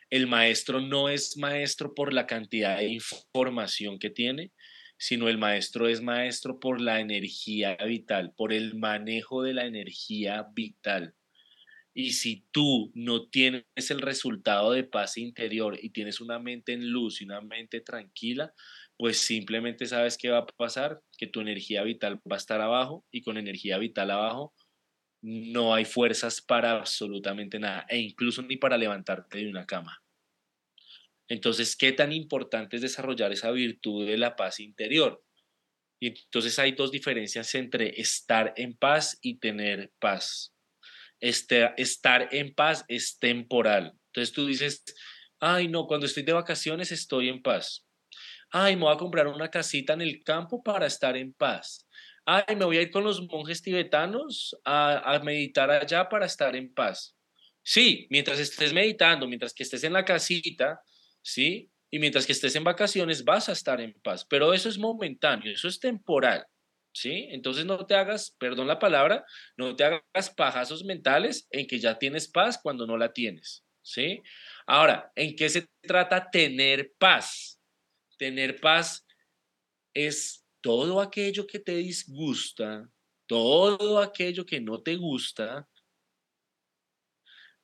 El maestro no es maestro por la cantidad de información que tiene, sino el maestro es maestro por la energía vital, por el manejo de la energía vital. Y si tú no tienes el resultado de paz interior y tienes una mente en luz y una mente tranquila, pues simplemente sabes qué va a pasar, que tu energía vital va a estar abajo y con energía vital abajo no hay fuerzas para absolutamente nada e incluso ni para levantarte de una cama. Entonces, ¿qué tan importante es desarrollar esa virtud de la paz interior? Y entonces hay dos diferencias entre estar en paz y tener paz. Este, estar en paz es temporal. Entonces tú dices, Ay, no, cuando estoy de vacaciones estoy en paz. Ay, me voy a comprar una casita en el campo para estar en paz. Ay, me voy a ir con los monjes tibetanos a, a meditar allá para estar en paz. Sí, mientras estés meditando, mientras que estés en la casita, ¿sí? Y mientras que estés en vacaciones vas a estar en paz, pero eso es momentáneo, eso es temporal. ¿Sí? Entonces no te hagas, perdón la palabra, no te hagas pajazos mentales en que ya tienes paz cuando no la tienes, ¿sí? Ahora, ¿en qué se trata tener paz? Tener paz es todo aquello que te disgusta, todo aquello que no te gusta,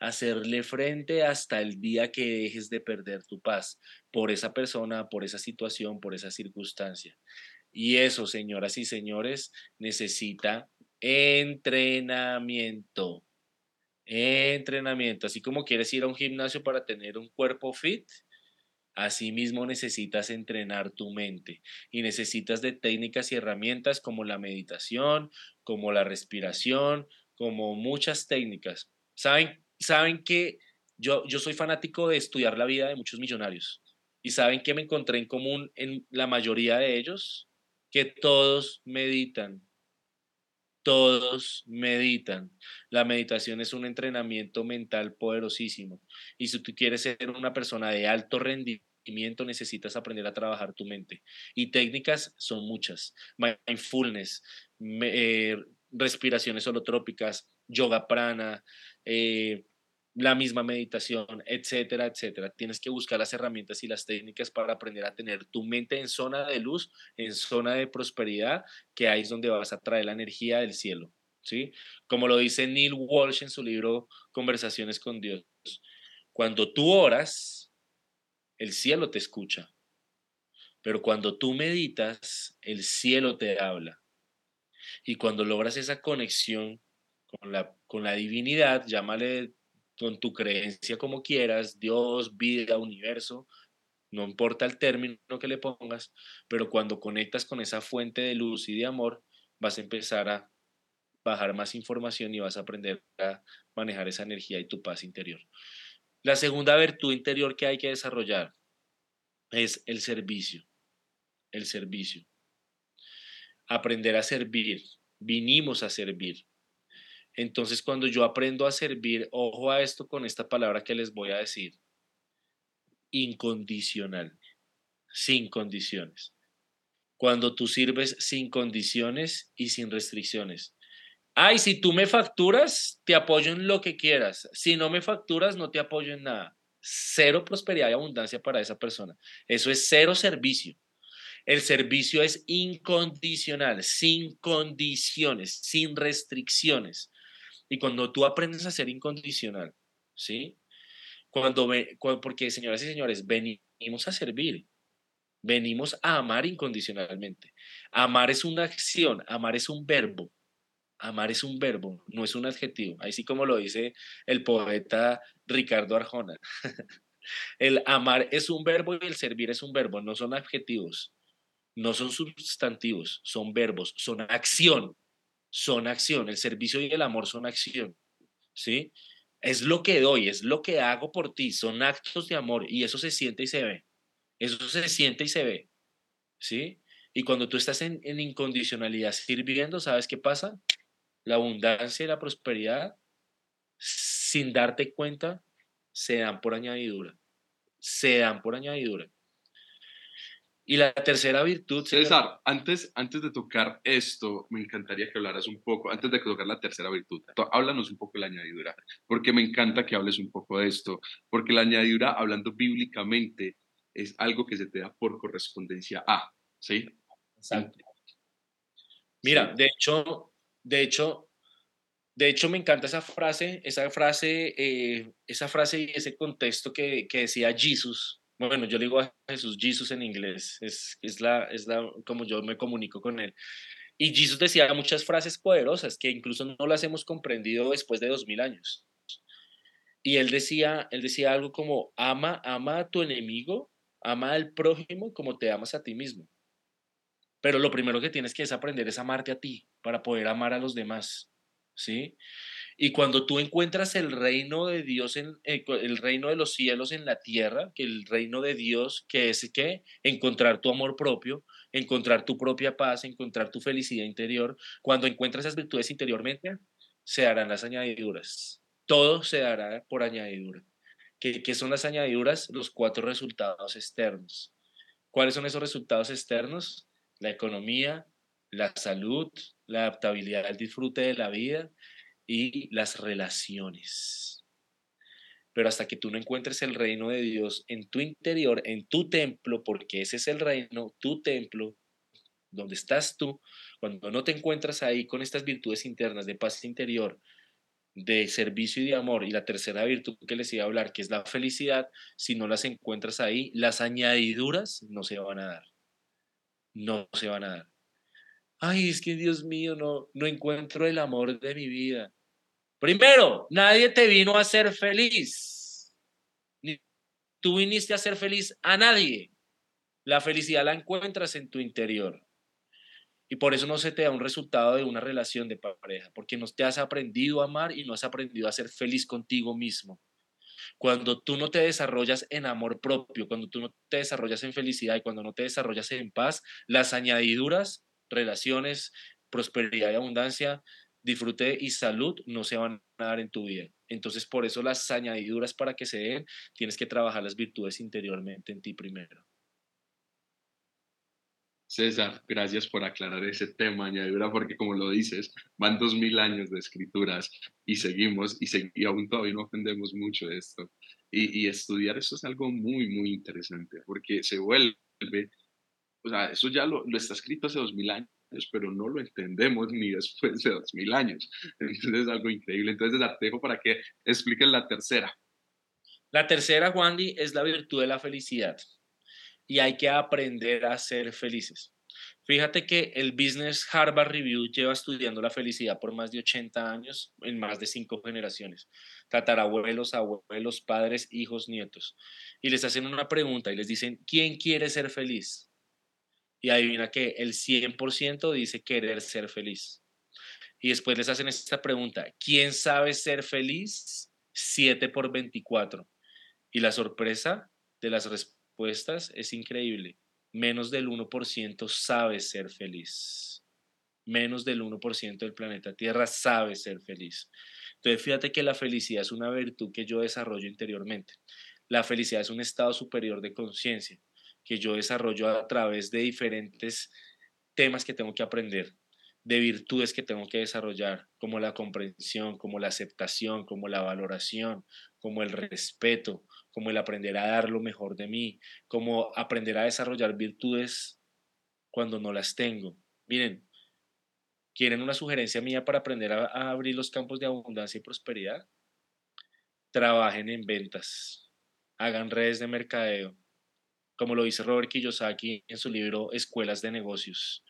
hacerle frente hasta el día que dejes de perder tu paz por esa persona, por esa situación, por esa circunstancia. Y eso, señoras y señores, necesita entrenamiento. Entrenamiento. Así como quieres ir a un gimnasio para tener un cuerpo fit, Asimismo necesitas entrenar tu mente y necesitas de técnicas y herramientas como la meditación, como la respiración, como muchas técnicas. Saben, saben que yo, yo soy fanático de estudiar la vida de muchos millonarios y saben que me encontré en común en la mayoría de ellos que todos meditan. Todos meditan. La meditación es un entrenamiento mental poderosísimo. Y si tú quieres ser una persona de alto rendimiento, necesitas aprender a trabajar tu mente. Y técnicas son muchas. Mindfulness, eh, respiraciones holotrópicas, yoga prana, eh, la misma meditación, etcétera, etcétera. Tienes que buscar las herramientas y las técnicas para aprender a tener tu mente en zona de luz, en zona de prosperidad, que ahí es donde vas a traer la energía del cielo, ¿sí? Como lo dice Neil Walsh en su libro Conversaciones con Dios. Cuando tú oras, el cielo te escucha. Pero cuando tú meditas, el cielo te habla. Y cuando logras esa conexión con la, con la divinidad, llámale con tu creencia como quieras, Dios, vida, universo, no importa el término que le pongas, pero cuando conectas con esa fuente de luz y de amor, vas a empezar a bajar más información y vas a aprender a manejar esa energía y tu paz interior. La segunda virtud interior que hay que desarrollar es el servicio. El servicio. Aprender a servir. Vinimos a servir. Entonces, cuando yo aprendo a servir, ojo a esto con esta palabra que les voy a decir, incondicional, sin condiciones. Cuando tú sirves sin condiciones y sin restricciones. Ay, si tú me facturas, te apoyo en lo que quieras. Si no me facturas, no te apoyo en nada. Cero prosperidad y abundancia para esa persona. Eso es cero servicio. El servicio es incondicional, sin condiciones, sin restricciones. Y cuando tú aprendes a ser incondicional, ¿sí? Cuando, ve, porque señoras y señores, venimos a servir, venimos a amar incondicionalmente. Amar es una acción, amar es un verbo. Amar es un verbo, no es un adjetivo. Así como lo dice el poeta Ricardo Arjona. el amar es un verbo y el servir es un verbo, no son adjetivos, no son sustantivos, son verbos, son acción son acción, el servicio y el amor son acción, ¿sí? Es lo que doy, es lo que hago por ti, son actos de amor y eso se siente y se ve, eso se siente y se ve, ¿sí? Y cuando tú estás en, en incondicionalidad sirviendo, ¿sabes qué pasa? La abundancia y la prosperidad, sin darte cuenta, se dan por añadidura, se dan por añadidura. Y la tercera virtud... César, antes, antes de tocar esto, me encantaría que hablaras un poco, antes de tocar la tercera virtud, háblanos un poco de la añadidura, porque me encanta que hables un poco de esto, porque la añadidura, hablando bíblicamente, es algo que se te da por correspondencia a, ¿sí? Exacto. Mira, de hecho, de hecho, de hecho me encanta esa frase, esa frase, eh, esa frase y ese contexto que, que decía Jesús, bueno, yo le digo a Jesús Jesús en inglés, es, es, la, es la, como yo me comunico con él. Y Jesús decía muchas frases poderosas que incluso no las hemos comprendido después de dos mil años. Y él decía, él decía algo como, ama, ama a tu enemigo, ama al prójimo como te amas a ti mismo. Pero lo primero que tienes que es aprender es amarte a ti para poder amar a los demás. ¿Sí? Y cuando tú encuentras el reino de Dios, en, eh, el reino de los cielos en la tierra, que el reino de Dios, que es que encontrar tu amor propio, encontrar tu propia paz, encontrar tu felicidad interior, cuando encuentras esas virtudes interiormente, se harán las añadiduras. Todo se dará por añadidura. ¿Qué, ¿Qué son las añadiduras? Los cuatro resultados externos. ¿Cuáles son esos resultados externos? La economía, la salud, la adaptabilidad al disfrute de la vida y las relaciones. Pero hasta que tú no encuentres el reino de Dios en tu interior, en tu templo, porque ese es el reino, tu templo, donde estás tú, cuando no te encuentras ahí con estas virtudes internas de paz interior, de servicio y de amor, y la tercera virtud que les iba a hablar, que es la felicidad, si no las encuentras ahí, las añadiduras no se van a dar. No se van a dar. Ay, es que Dios mío, no, no encuentro el amor de mi vida. Primero, nadie te vino a ser feliz. Tú viniste a ser feliz a nadie. La felicidad la encuentras en tu interior. Y por eso no se te da un resultado de una relación de pareja, porque no te has aprendido a amar y no has aprendido a ser feliz contigo mismo. Cuando tú no te desarrollas en amor propio, cuando tú no te desarrollas en felicidad y cuando no te desarrollas en paz, las añadiduras, relaciones, prosperidad y abundancia disfrute y salud no se van a dar en tu vida. Entonces, por eso las añadiduras para que se den, tienes que trabajar las virtudes interiormente en ti primero. César, gracias por aclarar ese tema, añadidura, porque como lo dices, van dos mil años de escrituras y seguimos y, aún todavía no aprendemos mucho de esto. Y, y estudiar eso es algo muy, muy interesante, porque se vuelve, o sea, eso ya lo, está escrito hace dos mil años pero no lo entendemos ni después de dos mil años. Entonces es algo increíble. Entonces la dejo para que expliquen la tercera. La tercera, Wandy, es la virtud de la felicidad. Y hay que aprender a ser felices. Fíjate que el Business Harvard Review lleva estudiando la felicidad por más de 80 años en más de cinco generaciones. Tatarabuelos, abuelos, padres, hijos, nietos. Y les hacen una pregunta y les dicen, ¿quién quiere ser feliz? Y adivina que el 100% dice querer ser feliz. Y después les hacen esta pregunta, ¿quién sabe ser feliz? 7 por 24. Y la sorpresa de las respuestas es increíble. Menos del 1% sabe ser feliz. Menos del 1% del planeta Tierra sabe ser feliz. Entonces, fíjate que la felicidad es una virtud que yo desarrollo interiormente. La felicidad es un estado superior de conciencia que yo desarrollo a través de diferentes temas que tengo que aprender, de virtudes que tengo que desarrollar, como la comprensión, como la aceptación, como la valoración, como el respeto, como el aprender a dar lo mejor de mí, como aprender a desarrollar virtudes cuando no las tengo. Miren, ¿quieren una sugerencia mía para aprender a, a abrir los campos de abundancia y prosperidad? Trabajen en ventas, hagan redes de mercadeo, como lo dice Robert Kiyosaki en su libro Escuelas de Negocios.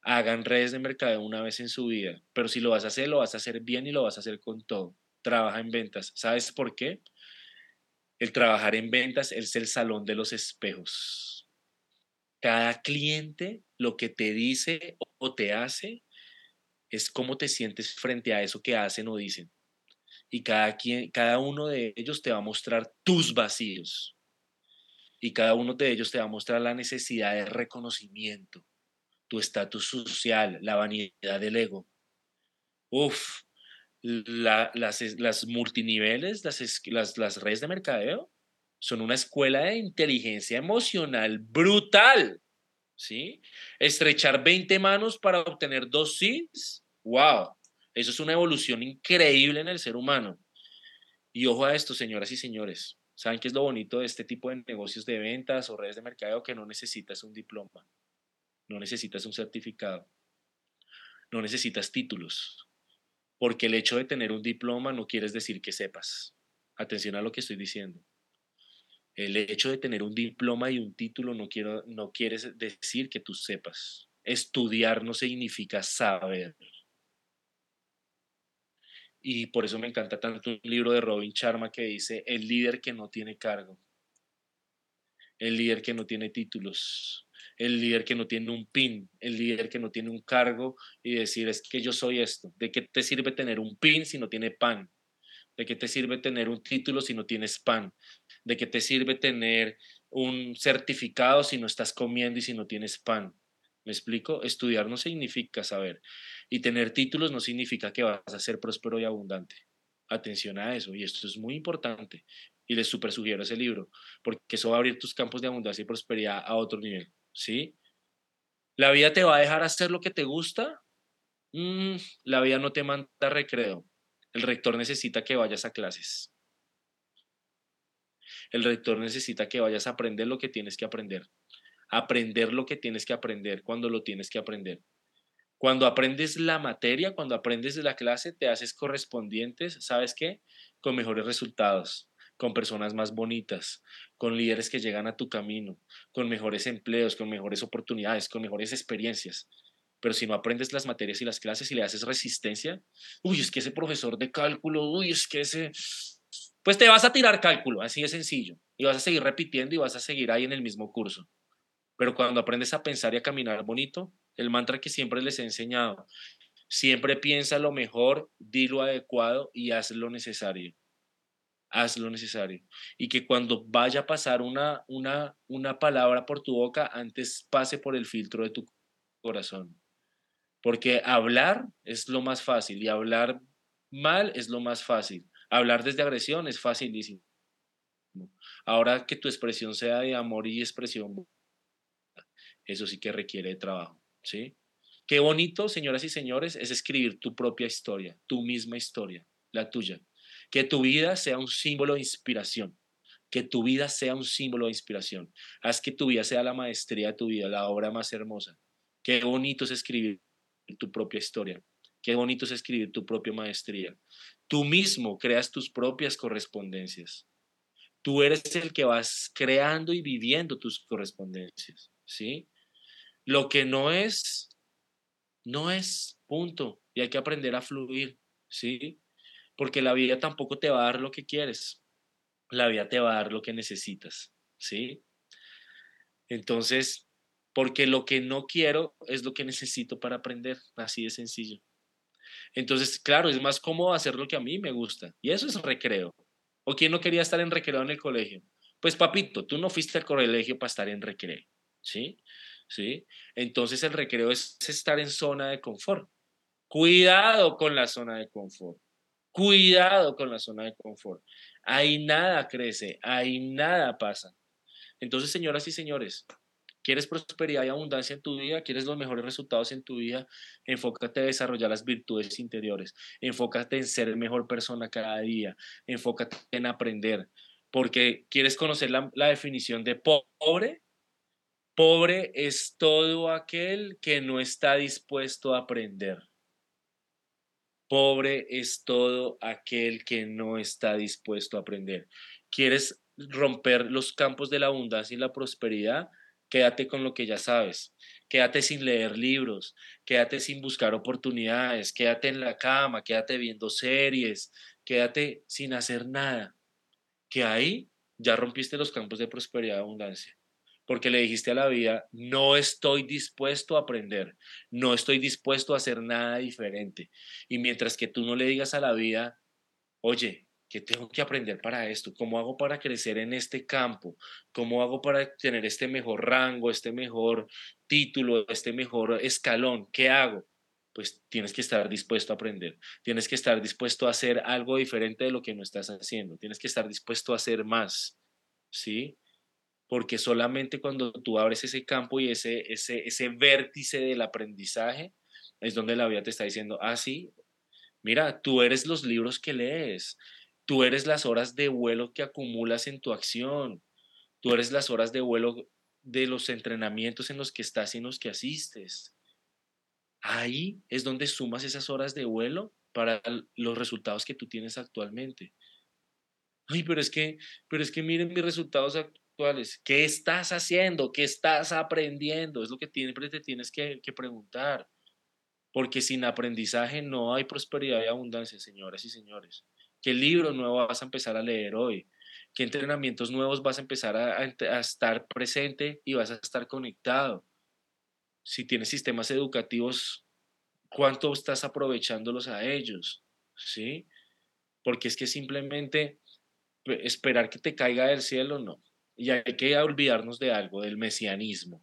Hagan redes de mercadeo una vez en su vida, pero si lo vas a hacer, lo vas a hacer bien y lo vas a hacer con todo. Trabaja en ventas. ¿Sabes por qué? El trabajar en ventas es el salón de los espejos. Cada cliente lo que te dice o te hace es cómo te sientes frente a eso que hacen o dicen. Y cada, quien, cada uno de ellos te va a mostrar tus vacíos y cada uno de ellos te va a mostrar la necesidad de reconocimiento, tu estatus social, la vanidad del ego. Uf, las, las, multiniveles, las, redes de mercadeo son una escuela de inteligencia emocional brutal. ¿Sí? Estrechar 20 manos para obtener dos sís. ¡Wow! Eso es una evolución increíble en el ser humano. Y ojo a esto, señoras y señores. ¿Saben qué es lo bonito de este tipo de negocios de ventas o redes de mercadeo? Que no necesitas un diploma, no necesitas un certificado, no necesitas títulos, porque el hecho de tener un diploma no quiere decir que sepas. Atención a lo que estoy diciendo. El hecho de tener un diploma y un título no, quiero, no quiere decir que tú sepas. Estudiar no significa saber. Y por eso me encanta tanto un libro de Robin Sharma que dice, el líder que no tiene cargo, el líder que no tiene títulos, el líder que no tiene un pin, el líder que no tiene un cargo y decir es que yo soy esto. ¿De qué te sirve tener un pin si no tiene pan? ¿De qué te sirve tener un título si no tienes pan? ¿De qué te sirve tener un certificado si no estás comiendo y si no tienes pan? ¿Me explico? Estudiar no significa saber y tener títulos no significa que vas a ser próspero y abundante. Atención a eso y esto es muy importante y les super sugiero ese libro porque eso va a abrir tus campos de abundancia y prosperidad a otro nivel. ¿sí? ¿La vida te va a dejar hacer lo que te gusta? Mm, la vida no te manda recreo. El rector necesita que vayas a clases. El rector necesita que vayas a aprender lo que tienes que aprender. Aprender lo que tienes que aprender cuando lo tienes que aprender. Cuando aprendes la materia, cuando aprendes de la clase, te haces correspondientes, ¿sabes qué? Con mejores resultados con personas más bonitas, con líderes que llegan a tu camino, con mejores empleos, con mejores oportunidades, con mejores experiencias. Pero si no aprendes las materias y las clases y le haces resistencia, uy, es que ese profesor de cálculo, uy, es que ese... Pues te vas a tirar cálculo, así de sencillo, y vas a seguir repitiendo y vas a seguir ahí en el mismo curso. Pero cuando aprendes a pensar y a caminar bonito, el mantra que siempre les he enseñado, siempre piensa lo mejor, di lo adecuado y haz lo necesario haz lo necesario. Y que cuando vaya a pasar una, una, una palabra por tu boca, antes pase por el filtro de tu corazón. Porque hablar es lo más fácil y hablar mal es lo más fácil. Hablar desde agresión es facilísimo. Ahora que tu expresión sea de amor y expresión, eso sí que requiere de trabajo, ¿sí? Qué bonito, señoras y señores, es escribir tu propia historia, tu misma historia, la tuya. Que tu vida sea un símbolo de inspiración. Que tu vida sea un símbolo de inspiración. Haz que tu vida sea la maestría de tu vida, la obra más hermosa. Qué bonito es escribir tu propia historia. Qué bonito es escribir tu propia maestría. Tú mismo creas tus propias correspondencias. Tú eres el que vas creando y viviendo tus correspondencias, ¿sí? Lo que no es, no es, punto. Y hay que aprender a fluir, ¿sí? porque la vida tampoco te va a dar lo que quieres, la vida te va a dar lo que necesitas, ¿sí? Entonces, porque lo que no quiero es lo que necesito para aprender, así de sencillo. Entonces, claro, es más cómodo hacer lo que a mí me gusta, y eso es recreo. ¿O quién no quería estar en recreo en el colegio? Pues papito, tú no fuiste al colegio para estar en recreo, ¿sí? ¿Sí? Entonces el recreo es estar en zona de confort. Cuidado con la zona de confort. Cuidado con la zona de confort. Ahí nada crece, ahí nada pasa. Entonces, señoras y señores, ¿quieres prosperidad y abundancia en tu vida? ¿Quieres los mejores resultados en tu vida? Enfócate en desarrollar las virtudes interiores. Enfócate en ser mejor persona cada día. Enfócate en aprender. Porque quieres conocer la, la definición de pobre. Pobre es todo aquel que no está dispuesto a aprender. Pobre es todo aquel que no está dispuesto a aprender. ¿Quieres romper los campos de la abundancia y la prosperidad? Quédate con lo que ya sabes. Quédate sin leer libros, quédate sin buscar oportunidades, quédate en la cama, quédate viendo series, quédate sin hacer nada. Que ahí ya rompiste los campos de prosperidad y abundancia porque le dijiste a la vida, no estoy dispuesto a aprender, no estoy dispuesto a hacer nada diferente. Y mientras que tú no le digas a la vida, oye, ¿qué tengo que aprender para esto? ¿Cómo hago para crecer en este campo? ¿Cómo hago para tener este mejor rango, este mejor título, este mejor escalón? ¿Qué hago? Pues tienes que estar dispuesto a aprender, tienes que estar dispuesto a hacer algo diferente de lo que no estás haciendo, tienes que estar dispuesto a hacer más, ¿sí? Porque solamente cuando tú abres ese campo y ese, ese, ese vértice del aprendizaje es donde la vida te está diciendo, ah, sí, mira, tú eres los libros que lees, tú eres las horas de vuelo que acumulas en tu acción, tú eres las horas de vuelo de los entrenamientos en los que estás y en los que asistes. Ahí es donde sumas esas horas de vuelo para los resultados que tú tienes actualmente. Ay, pero es que, pero es que miren mis resultados actuales ¿Qué estás haciendo? ¿Qué estás aprendiendo? Es lo que siempre te tienes que, que preguntar. Porque sin aprendizaje no hay prosperidad y abundancia, señoras y señores. ¿Qué libro nuevo vas a empezar a leer hoy? ¿Qué entrenamientos nuevos vas a empezar a, a, estar presente y vas a estar conectado? si tienes sistemas educativos, ¿cuánto estás aprovechándolos a ellos? ¿Sí? Porque es que simplemente esperar que te caiga del cielo, no. Y hay que olvidarnos de algo, del mesianismo.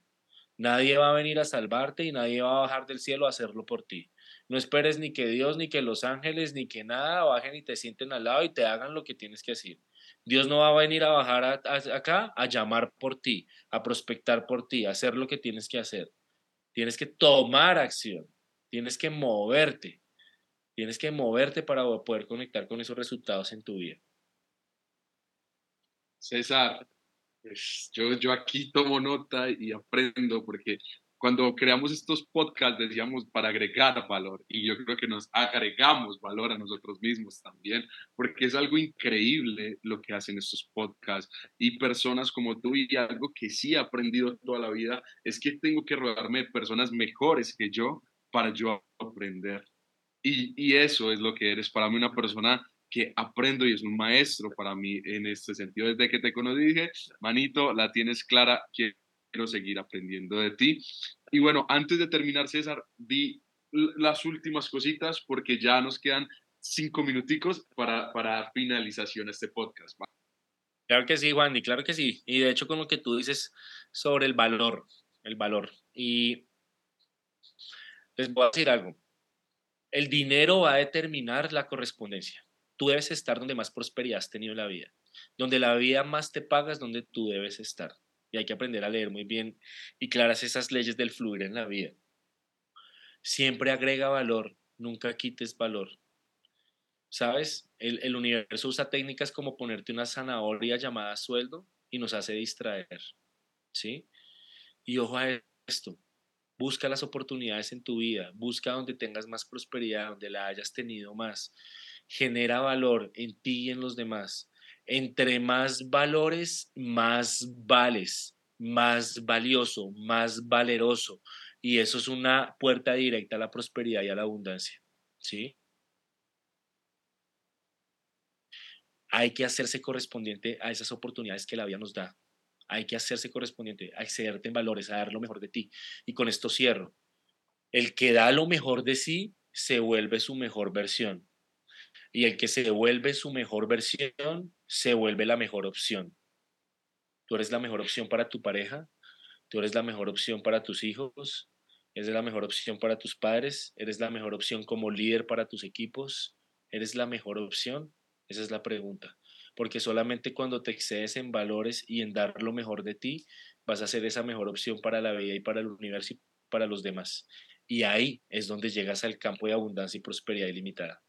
Nadie va a venir a salvarte y nadie va a bajar del cielo a hacerlo por ti. No esperes ni que Dios, ni que los ángeles, ni que nada bajen y te sienten al lado y te hagan lo que tienes que hacer. Dios no va a venir a bajar acá a llamar por ti, a prospectar por ti, a hacer lo que tienes que hacer. Tienes que tomar acción, tienes que moverte, tienes que moverte para poder conectar con esos resultados en tu vida. César, pues, yo, yo aquí tomo nota y aprendo porque cuando creamos estos podcasts decíamos para agregar valor y yo creo que nos agregamos valor a nosotros mismos también porque es algo increíble lo que hacen estos podcasts. Y personas como tú y algo que sí he aprendido toda la vida es que tengo que rodearme de personas mejores que yo para yo aprender. Y, y eso es lo que eres. Para mí una persona que aprendo y es un maestro para mí en este sentido. Desde que te conocí dije, manito, la tienes clara, quiero seguir aprendiendo de ti. Y bueno, antes de terminar, César, di las últimas cositas porque ya nos quedan cinco minuticos para, para finalización este podcast. Claro que sí, Juan, y claro que sí. Y de hecho con lo que tú dices sobre el valor, el valor. Y les voy a decir algo. El dinero va a determinar la correspondencia tú debes estar donde más prosperidad has tenido en la vida. Donde la vida más te paga es donde tú debes estar. Y hay que aprender a leer muy bien y claras esas leyes del fluir en la vida. Siempre agrega valor, nunca quites valor. ¿Sabes? El, el universo usa técnicas como ponerte una zanahoria llamada sueldo y nos hace distraer. ¿Sí? Y ojo a esto, busca las oportunidades en tu vida, busca donde tengas más prosperidad, donde la hayas tenido más genera valor en ti y en los demás. Entre más valores, más vales, más valioso, más valeroso. Y eso es una puerta directa a la prosperidad y a la abundancia. ¿Sí? Hay que hacerse correspondiente a esas oportunidades que la vida nos da. Hay que hacerse correspondiente, a excederte en valores, a dar lo mejor de ti. Y con esto cierro. El que da lo mejor de sí se vuelve su mejor versión y el que se vuelve su mejor versión se vuelve la mejor opción. Tú eres la mejor opción para tu pareja, tú eres la mejor opción para tus hijos, eres la mejor opción para tus padres, eres la mejor opción como líder para tus equipos, eres la mejor opción. Esa es la pregunta. Porque solamente cuando te excedes en valores y en dar lo mejor de ti, vas a ser esa mejor opción para la vida y para el universo y para los demás. Y ahí es donde llegas al campo de abundancia y prosperidad ilimitada.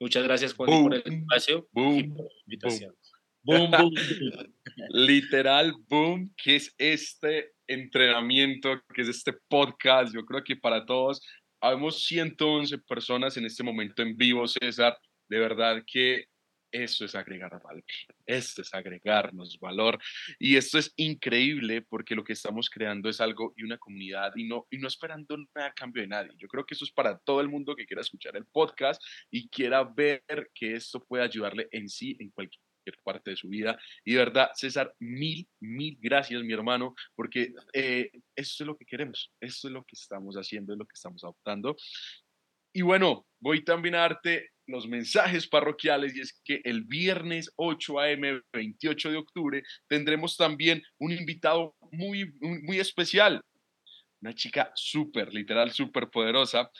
Muchas gracias, Juan, por el espacio boom, por la invitación. Boom, boom, Literal, boom, que es este entrenamiento, que es este podcast. Yo creo que para todos, habemos 111 personas en este momento en vivo, César. De verdad que eso es agregar valor, esto es agregarnos valor. Y esto es increíble porque lo que estamos creando es algo y una comunidad y no, y no esperando nada a cambio de nadie. Yo creo que eso es para todo el mundo que quiera escuchar el podcast y quiera ver que esto puede ayudarle en sí, en cualquier parte de su vida. Y de verdad, César, mil, mil gracias, mi hermano, porque eh, esto es lo que queremos, esto es lo que estamos haciendo, es lo que estamos adoptando. Y bueno, voy también a darte los mensajes parroquiales y es que el viernes 8 a.m. 28 de octubre tendremos también un invitado muy, muy, especial, una chica súper, literal, súper poderosa.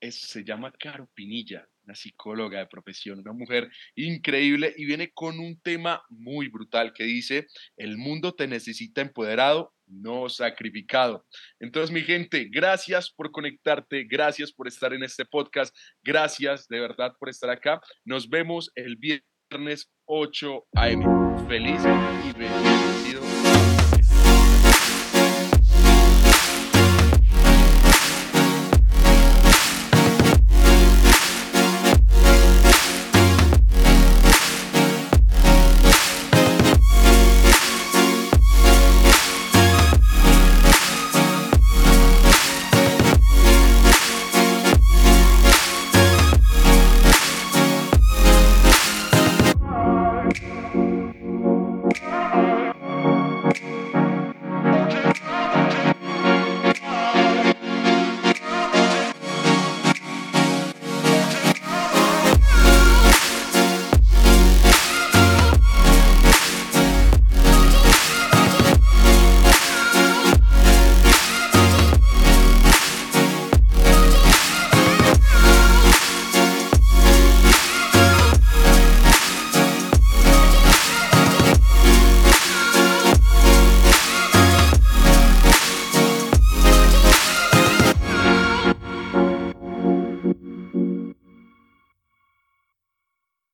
se llama Caro Pinilla, una psicóloga de profesión, una mujer increíble y viene con un tema muy brutal que dice, el mundo te necesita empoderado, no sacrificado. Entonces, mi gente, gracias por conectarte, gracias por estar en este podcast, gracias de verdad por estar acá. Nos vemos el viernes 8 a.m. Feliz y feliz.